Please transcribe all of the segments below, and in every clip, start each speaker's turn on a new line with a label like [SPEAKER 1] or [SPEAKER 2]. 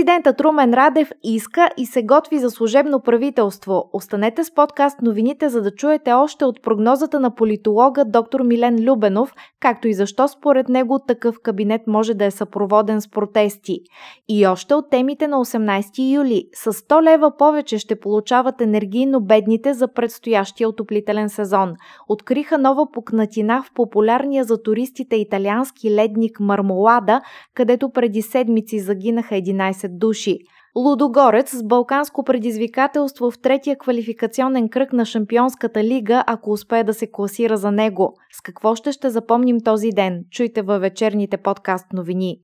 [SPEAKER 1] Президентът Румен Радев иска и се готви за служебно правителство. Останете с подкаст новините, за да чуете още от прогнозата на политолога доктор Милен Любенов, както и защо според него такъв кабинет може да е съпроводен с протести. И още от темите на 18 юли. С 100 лева повече ще получават енергийно бедните за предстоящия отоплителен сезон. Откриха нова пукнатина в популярния за туристите италиански ледник Мармолада, където преди седмици загинаха 11 души. Лудогорец с балканско предизвикателство в третия квалификационен кръг на Шампионската лига, ако успее да се класира за него. С какво ще ще запомним този ден? Чуйте във вечерните подкаст новини.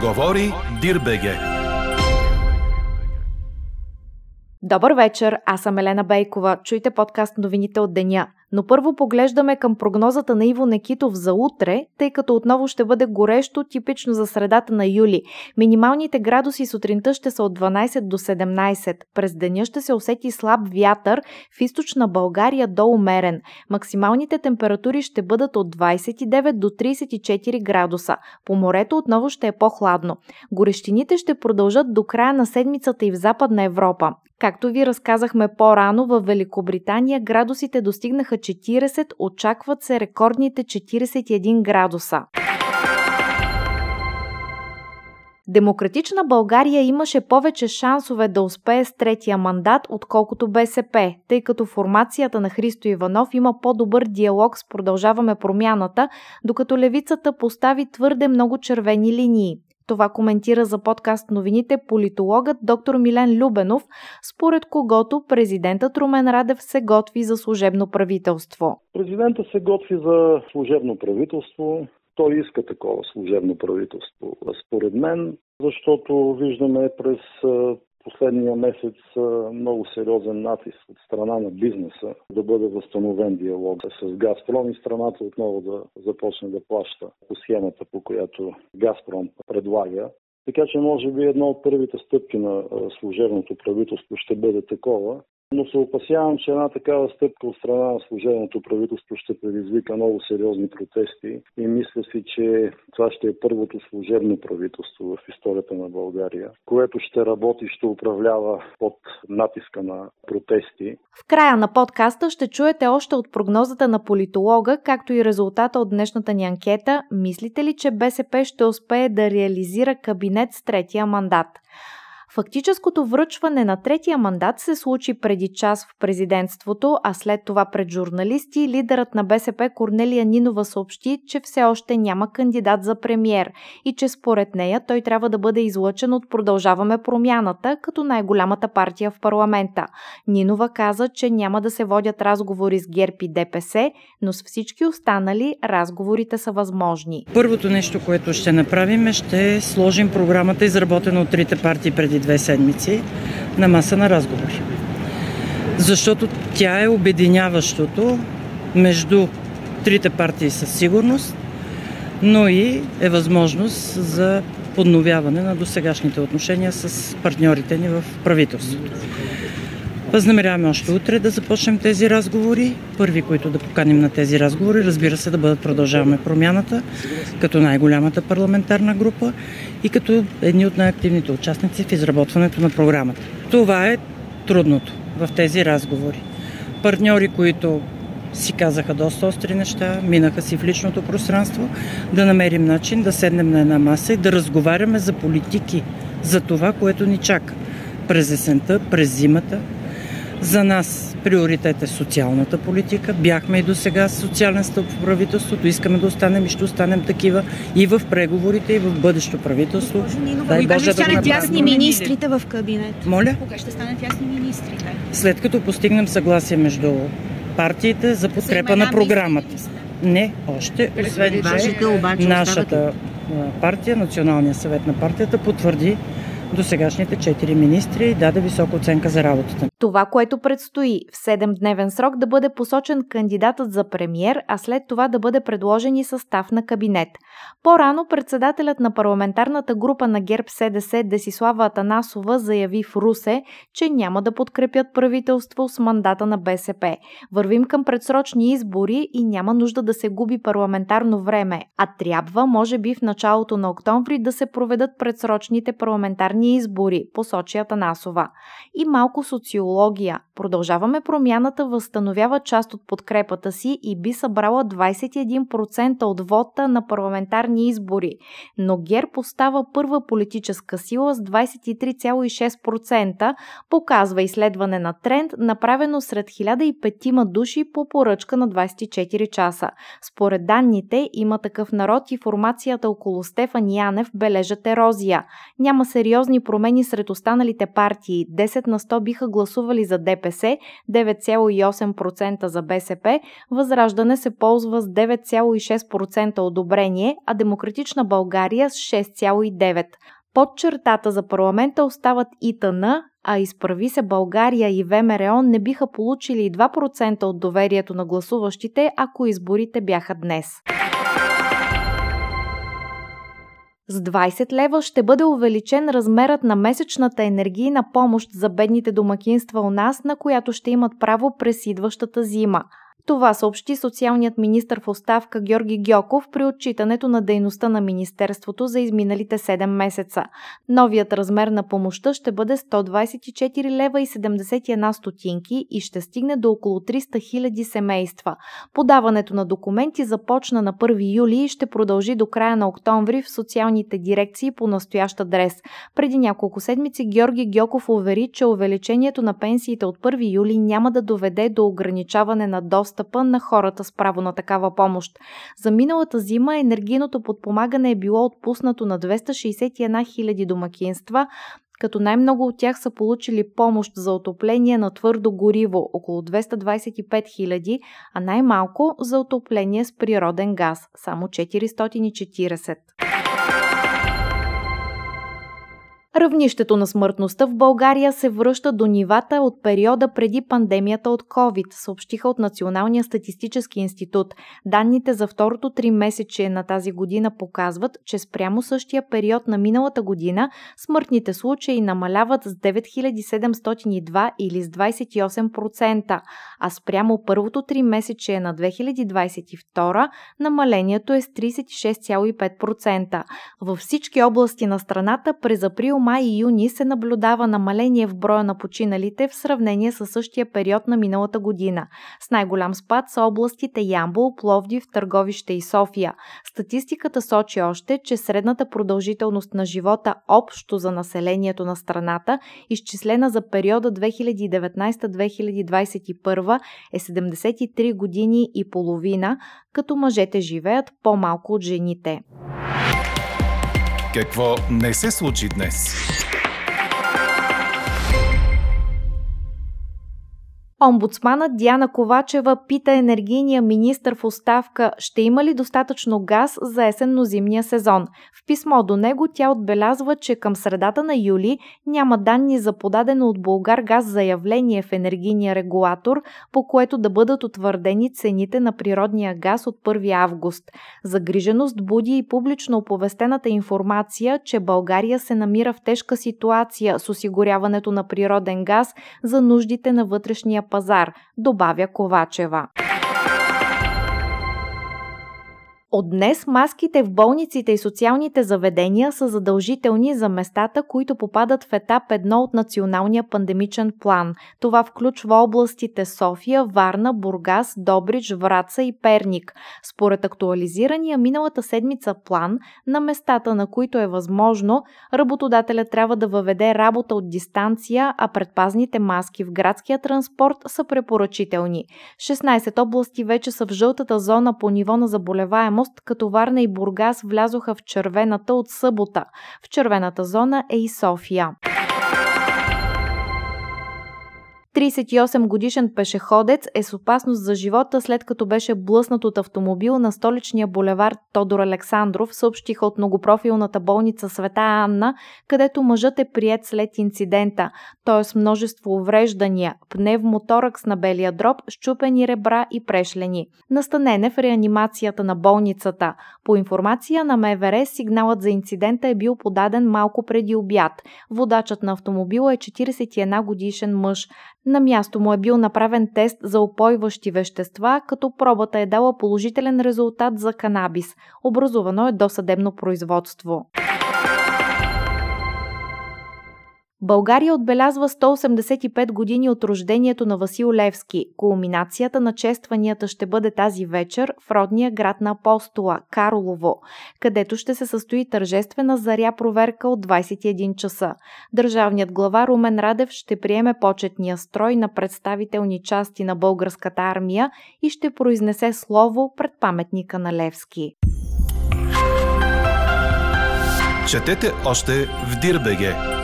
[SPEAKER 2] Говори Дирбеге.
[SPEAKER 1] Добър вечер, аз съм Елена Бейкова. Чуйте подкаст новините от деня. Но първо поглеждаме към прогнозата на Иво Некитов за утре, тъй като отново ще бъде горещо, типично за средата на юли. Минималните градуси сутринта ще са от 12 до 17. През деня ще се усети слаб вятър в източна България до умерен. Максималните температури ще бъдат от 29 до 34 градуса. По морето отново ще е по-хладно. Горещините ще продължат до края на седмицата и в Западна Европа. Както ви разказахме по-рано, в Великобритания градусите достигнаха 40, очакват се рекордните 41 градуса. Демократична България имаше повече шансове да успее с третия мандат, отколкото БСП, тъй като формацията на Христо Иванов има по-добър диалог с Продължаваме промяната, докато левицата постави твърде много червени линии. Това коментира за подкаст новините политологът доктор Милен Любенов, според когото президентът Румен Радев се готви за служебно правителство.
[SPEAKER 3] Президента се готви за служебно правителство. Той иска такова служебно правителство. Според мен, защото виждаме през последния месец много сериозен натиск от страна на бизнеса да бъде възстановен диалог с Газпром и страната отново да започне да плаща по схемата, по която Газпром предлага. Така че може би една от първите стъпки на служебното правителство ще бъде такова но се опасявам, че една такава стъпка от страна на служебното правителство ще предизвика много сериозни протести и мисля си, че това ще е първото служебно правителство в историята на България, което ще работи ще управлява под натиска на протести.
[SPEAKER 1] В края на подкаста ще чуете още от прогнозата на политолога, както и резултата от днешната ни анкета. Мислите ли, че БСП ще успее да реализира кабинет с третия мандат? Фактическото връчване на третия мандат се случи преди час в президентството, а след това пред журналисти лидерът на БСП Корнелия Нинова съобщи, че все още няма кандидат за премьер и че според нея той трябва да бъде излъчен от Продължаваме промяната като най-голямата партия в парламента. Нинова каза, че няма да се водят разговори с ГЕРБ и ДПС, но с всички останали разговорите са възможни.
[SPEAKER 4] Първото нещо, което ще направим е ще сложим програмата, изработена от трите партии преди две седмици на маса на разговори. Защото тя е обединяващото между трите партии със сигурност, но и е възможност за подновяване на досегашните отношения с партньорите ни в правителството. Възнамеряваме още утре да започнем тези разговори. Първи, които да поканим на тези разговори, разбира се, да бъдат продължаваме промяната като най-голямата парламентарна група и като едни от най-активните участници в изработването на програмата. Това е трудното в тези разговори. Партньори, които си казаха доста остри неща, минаха си в личното пространство, да намерим начин да седнем на една маса и да разговаряме за политики, за това, което ни чака през есента, през зимата, за нас приоритет е социалната политика. Бяхме и до сега социален стълб в правителството. Искаме да останем и ще останем такива и в преговорите, и в бъдещо правителство.
[SPEAKER 5] Дай Боже ще станат да ясни министрите в кабинет?
[SPEAKER 4] Моля?
[SPEAKER 5] Кога ще станат ясни министрите?
[SPEAKER 4] След като постигнем съгласие между партиите за подкрепа на програмата. Не, още. Освен, че нашата партия, Националния съвет на партията потвърди до сегашните четири министри и даде висока оценка за работата.
[SPEAKER 1] Това, което предстои в 7-дневен срок да бъде посочен кандидатът за премьер, а след това да бъде предложен и състав на кабинет. По-рано председателят на парламентарната група на ГЕРБ СДС Десислава Атанасова заяви в Русе, че няма да подкрепят правителство с мандата на БСП. Вървим към предсрочни избори и няма нужда да се губи парламентарно време, а трябва, може би в началото на октомври, да се проведат предсрочните парламентарни избори, посочи Атанасова. И малко социология. Продължаваме промяната възстановява част от подкрепата си и би събрала 21% от вота на парламентарни избори, но ГЕРБ остава първа политическа сила с 23,6%, показва изследване на тренд, направено сред 1005 души по поръчка на 24 часа. Според данните има такъв народ и формацията около Стефан Янев бележат ерозия. Няма сериозни промени сред останалите партии. 10 на 100 биха гласували за ДПС, 9,8% за БСП, Възраждане се ползва с 9,6% одобрение, а Демократична България с 6,9%. Под чертата за парламента остават ИТН, а изправи се България и ВМРО не биха получили 2% от доверието на гласуващите, ако изборите бяха днес. С 20 лева ще бъде увеличен размерът на месечната енергийна помощ за бедните домакинства у нас, на която ще имат право през идващата зима. Това съобщи социалният министр в оставка Георги Гьоков при отчитането на дейността на Министерството за изминалите 7 месеца. Новият размер на помощта ще бъде 124 лева и 71 стотинки и ще стигне до около 300 хиляди семейства. Подаването на документи започна на 1 юли и ще продължи до края на октомври в социалните дирекции по настоящ адрес. Преди няколко седмици Георги Гьоков увери, че увеличението на пенсиите от 1 юли няма да доведе до ограничаване на достъп достъпа на хората с право на такава помощ. За миналата зима енергийното подпомагане е било отпуснато на 261 000 домакинства, като най-много от тях са получили помощ за отопление на твърдо гориво около 225 000, а най-малко за отопление с природен газ само 440. Равнището на смъртността в България се връща до нивата от периода преди пандемията от COVID, съобщиха от Националния статистически институт. Данните за второто три месече на тази година показват, че спрямо същия период на миналата година смъртните случаи намаляват с 9702 или с 28%, а спрямо първото три месече на 2022 намалението е с 36,5%. Във всички области на страната през април май и юни се наблюдава намаление в броя на починалите в сравнение с същия период на миналата година. С най-голям спад са областите Ямбол, Пловдив, Търговище и София. Статистиката сочи още, че средната продължителност на живота общо за населението на страната, изчислена за периода 2019-2021 е 73 години и половина, като мъжете живеят по-малко от жените.
[SPEAKER 2] Какво не се случи днес?
[SPEAKER 1] Омбудсманът Диана Ковачева пита енергийния министр в оставка ще има ли достатъчно газ за есенно-зимния сезон. В писмо до него тя отбелязва, че към средата на юли няма данни за подадено от Българ газ заявление в енергийния регулатор, по което да бъдат утвърдени цените на природния газ от 1 август. Загриженост буди и публично оповестената информация, че България се намира в тежка ситуация с осигуряването на природен газ за нуждите на вътрешния пазар, добавя Ковачева. От днес маските в болниците и социалните заведения са задължителни за местата, които попадат в етап 1 от националния пандемичен план. Това включва областите София, Варна, Бургас, Добрич, Враца и Перник. Според актуализирания миналата седмица план, на местата на които е възможно, работодателя трябва да въведе работа от дистанция, а предпазните маски в градския транспорт са препоръчителни. 16 области вече са в жълтата зона по ниво на заболеваемост мост, като Варна и Бургас влязоха в червената от събота. В червената зона е и София. 38 годишен пешеходец е с опасност за живота след като беше блъснат от автомобил на столичния булевар Тодор Александров, съобщиха от многопрофилната болница Света Анна, където мъжът е прият след инцидента. Е с множество увреждания, пневмоторакс на белия дроб, щупени ребра и прешлени. Настанен е в реанимацията на болницата. По информация на МВР, сигналът за инцидента е бил подаден малко преди обяд. Водачът на автомобила е 41 годишен мъж. На място му е бил направен тест за опойващи вещества, като пробата е дала положителен резултат за канабис. Образувано е досъдебно производство. България отбелязва 185 години от рождението на Васил Левски. Кулминацията на честванията ще бъде тази вечер в родния град на апостола – Карлово, където ще се състои тържествена заря проверка от 21 часа. Държавният глава Румен Радев ще приеме почетния строй на представителни части на българската армия и ще произнесе слово пред паметника на Левски.
[SPEAKER 2] Четете още в Дирбеге!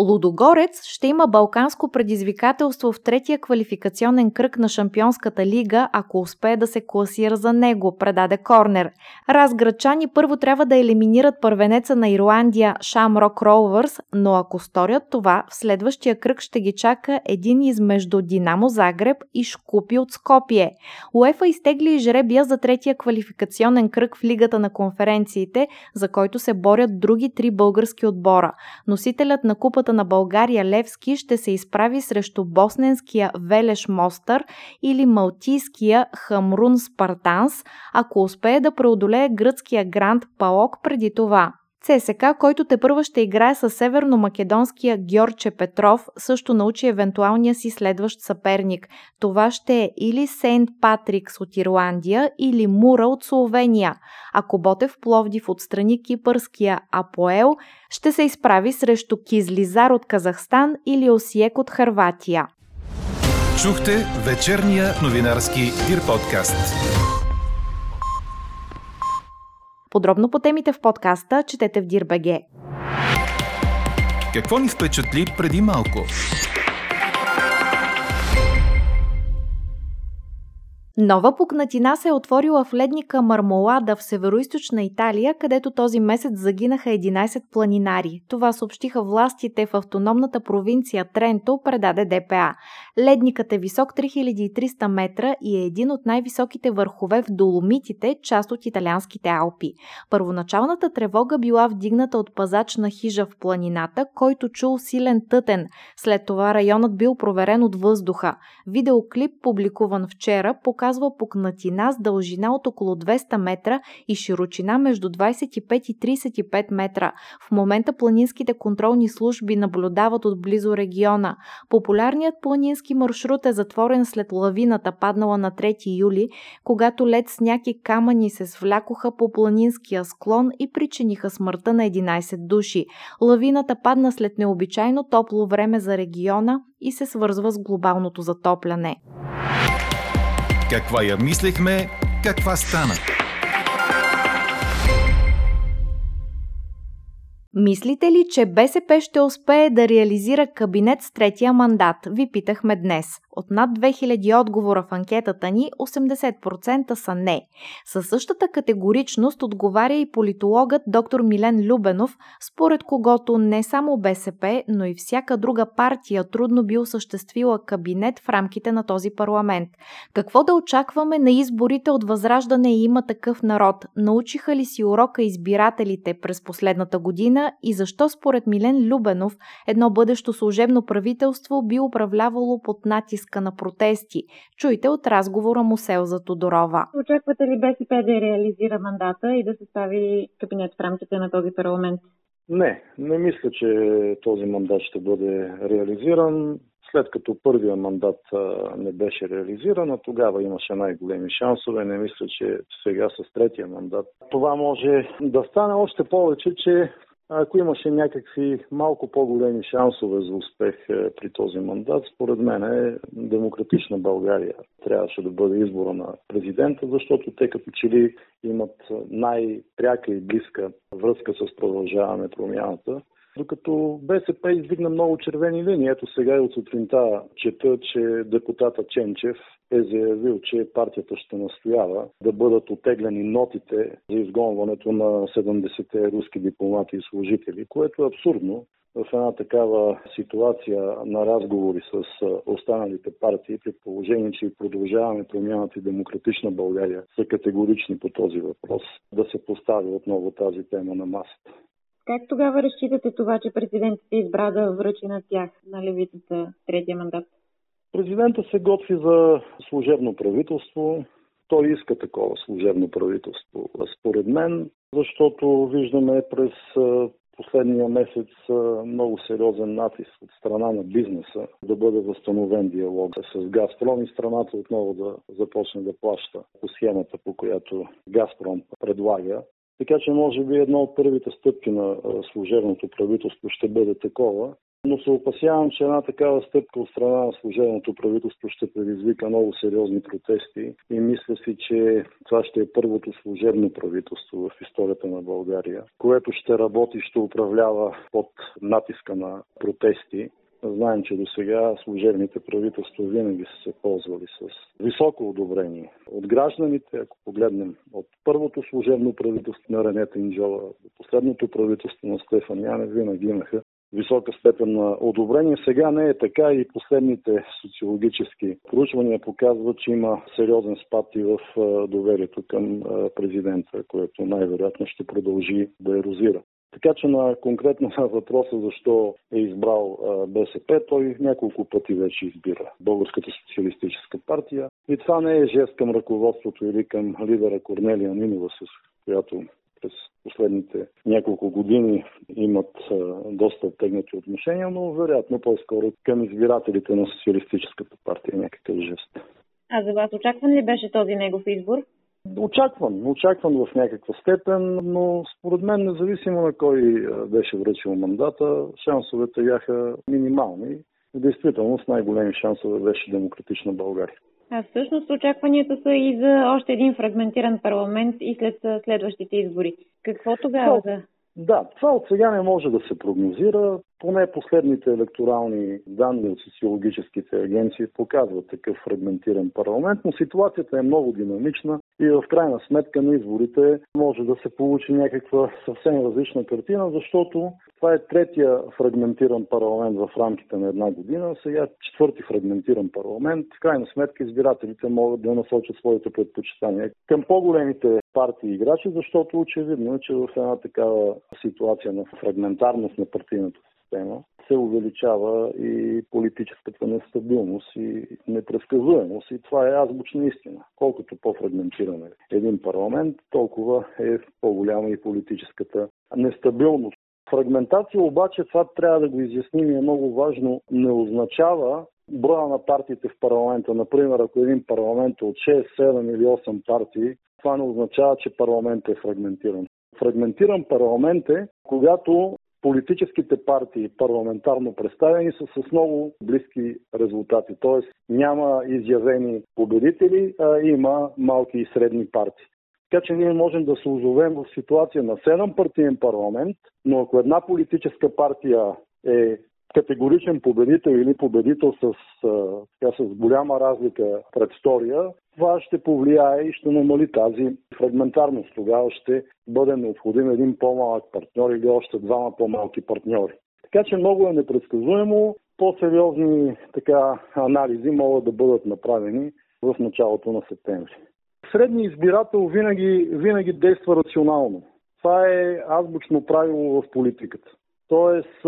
[SPEAKER 1] Лудогорец ще има балканско предизвикателство в третия квалификационен кръг на Шампионската лига, ако успее да се класира за него, предаде Корнер. Разграчани първо трябва да елиминират първенеца на Ирландия Шамрок Роувърс, но ако сторят това, в следващия кръг ще ги чака един измежду Динамо Загреб и Шкупи от Скопие. УЕФА изтегли и жребия за третия квалификационен кръг в Лигата на конференциите, за който се борят други три български отбора. Носителят на купата на България Левски ще се изправи срещу босненския Велеш Мостър или малтийския Хамрун Спартанс, ако успее да преодолее гръцкия Гранд Паок преди това. ЦСК, който те първа ще играе с северно-македонския Георче Петров, също научи евентуалния си следващ съперник. Това ще е или Сейнт Патрикс от Ирландия, или Мура от Словения. Ако Ботев Пловдив отстрани кипърския Апоел, ще се изправи срещу Кизлизар от Казахстан или Осиек от Харватия.
[SPEAKER 2] Чухте вечерния новинарски Дир подкаст.
[SPEAKER 1] Подробно по темите в подкаста четете в Дирбеге.
[SPEAKER 2] Какво ни впечатли преди малко?
[SPEAKER 1] Нова пукнатина се е отворила в ледника Мармолада в североизточна Италия, където този месец загинаха 11 планинари. Това съобщиха властите в автономната провинция Тренто, предаде ДПА. Ледникът е висок 3300 метра и е един от най-високите върхове в Доломитите, част от италианските Алпи. Първоначалната тревога била вдигната от пазач на хижа в планината, който чул силен тътен. След това районът бил проверен от въздуха. Видеоклип, публикуван вчера, показва пукнатина с дължина от около 200 метра и широчина между 25 и 35 метра. В момента планинските контролни служби наблюдават отблизо региона. Популярният планински маршрут е затворен след лавината, паднала на 3 юли, когато лед, сняг и камъни се свлякоха по планинския склон и причиниха смъртта на 11 души. Лавината падна след необичайно топло време за региона и се свързва с глобалното затопляне.
[SPEAKER 2] Каква я мислехме, каква стана?
[SPEAKER 1] Мислите ли, че БСП ще успее да реализира кабинет с третия мандат? Ви питахме днес. От над 2000 отговора в анкетата ни, 80% са не. Със същата категоричност отговаря и политологът доктор Милен Любенов, според когото не само БСП, но и всяка друга партия трудно би осъществила кабинет в рамките на този парламент. Какво да очакваме на изборите от Възраждане и има такъв народ? Научиха ли си урока избирателите през последната година и защо според Милен Любенов едно бъдещо служебно правителство би управлявало под натиск натиска на протести. Чуйте от разговора му Селза Тодорова.
[SPEAKER 6] Очаквате ли БСП да реализира мандата и да състави кабинет в рамките на този парламент?
[SPEAKER 3] Не, не мисля, че този мандат ще бъде реализиран. След като първия мандат не беше реализиран, а тогава имаше най-големи шансове. Не мисля, че сега с третия мандат това може да стане още повече, че ако имаше някакви малко по-големи шансове за успех е, при този мандат, според мен е демократична България. Трябваше да бъде избора на президента, защото те като че ли имат най-пряка и близка връзка с продължаване промяната. Докато БСП издигна много червени линии. Ето сега и от сутринта чета, че депутата Ченчев е заявил, че партията ще настоява да бъдат отеглени нотите за изгонването на 70-те руски дипломати и служители, което е абсурдно в една такава ситуация на разговори с останалите партии, при положение, че и продължаваме промяната и демократична България са категорични по този въпрос, да се постави отново тази тема на масата.
[SPEAKER 6] Как тогава разчитате това, че президентът избра да връчи на тях, на левицата, третия мандат?
[SPEAKER 3] Президента се готви за служебно правителство. Той иска такова служебно правителство. Според мен, защото виждаме през последния месец много сериозен натиск от страна на бизнеса да бъде възстановен диалог с Газпром и страната отново да започне да плаща по схемата, по която Газпром предлага. Така че може би една от първите стъпки на служебното правителство ще бъде такова. Но се опасявам, че една такава стъпка от страна на служебното правителство ще предизвика много сериозни протести и мисля си, че това ще е първото служебно правителство в историята на България, което ще работи ще управлява под натиска на протести. Знаем, че до сега служебните правителства винаги са се ползвали с високо одобрение от гражданите. Ако погледнем от първото служебно правителство на Ренета Инджова до последното правителство на Стефан Янев, винаги имаха висока степен на одобрение. Сега не е така и последните социологически проучвания показват, че има сериозен спад и в доверието към президента, което най-вероятно ще продължи да ерозира. Така че на конкретно на въпроса защо е избрал БСП, той няколко пъти вече избира Българската социалистическа партия. И това не е жест към ръководството или към лидера Корнелия Нинова, с която през последните няколко години имат доста оттегнати отношения, но вероятно по-скоро към избирателите на Социалистическата партия някакъв жест.
[SPEAKER 6] А за вас очакван ли беше този негов избор?
[SPEAKER 3] Очакван, очакван в някаква степен, но според мен, независимо на кой беше връчил мандата, шансовете бяха минимални. В действителност най-големи шансове беше демократична България.
[SPEAKER 6] А всъщност очакванията са и за още един фрагментиран парламент и след следващите избори. Какво тогава
[SPEAKER 3] да? Да, това от сега не може да се прогнозира. Поне последните електорални данни от социологическите агенции показват такъв фрагментиран парламент, но ситуацията е много динамична и в крайна сметка на изборите може да се получи някаква съвсем различна картина, защото това е третия фрагментиран парламент в рамките на една година, сега четвърти фрагментиран парламент. В крайна сметка избирателите могат да насочат своите предпочитания към по-големите партии и играчи, защото очевидно е, че в една такава ситуация на фрагментарност на партийната система се увеличава и политическата нестабилност и непредсказуемост. И това е азбучна истина. Колкото по-фрагментиран е един парламент, толкова е по-голяма и политическата нестабилност. Фрагментация обаче, това трябва да го изясним и е много важно, не означава броя на партиите в парламента. Например, ако един парламент е от 6, 7 или 8 партии, това не означава, че парламент е фрагментиран. Фрагментиран парламент е, когато политическите партии, парламентарно представени, са с много близки резултати. Т.е. няма изявени победители, а има малки и средни партии. Така че ние можем да се озовем в ситуация на 7 партиен парламент, но ако една политическа партия е категоричен победител или победител с, така, с голяма разлика пред втория, това ще повлияе и ще намали тази фрагментарност. Тогава ще бъде необходим един по-малък партньор или още двама по-малки партньори. Така че много е непредсказуемо. По-сериозни така, анализи могат да бъдат направени в началото на септември. Средният избирател винаги, винаги действа рационално. Това е азбучно правило в политиката. Тоест,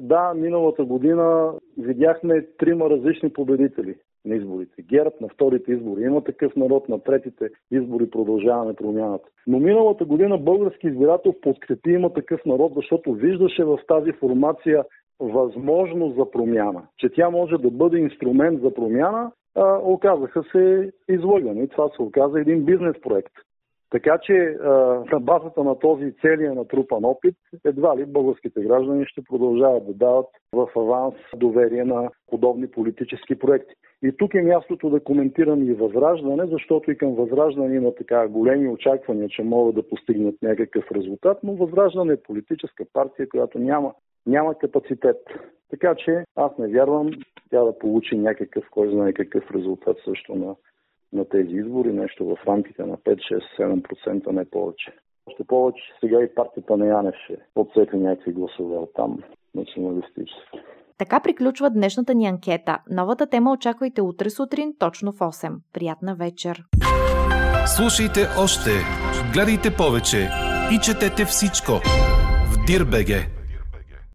[SPEAKER 3] да, миналата година видяхме трима различни победители на изборите. ГЕРБ на вторите избори. Има такъв народ на третите избори. Продължаваме промяната. Но миналата година български избирател подкрепи има такъв народ, защото виждаше в тази формация възможност за промяна. Че тя може да бъде инструмент за промяна, а, оказаха се излъгани. Това се оказа един бизнес проект. Така че на базата на този целия натрупан опит, едва ли българските граждани ще продължават да дават в аванс доверие на подобни политически проекти. И тук е мястото да коментирам и Възраждане, защото и към Възраждане има така големи очаквания, че могат да постигнат някакъв резултат, но Възраждане е политическа партия, която няма, няма капацитет. Така че аз не вярвам тя да получи някакъв, кой знае какъв резултат също на на тези избори, нещо в рамките на 5-6-7%, не повече. Още повече сега и партията на Янев ще подсети някакви гласове от там националистически.
[SPEAKER 1] Така приключва днешната ни анкета. Новата тема очаквайте утре сутрин, точно в 8. Приятна вечер!
[SPEAKER 2] Слушайте още, гледайте повече и четете всичко в Дирбеге.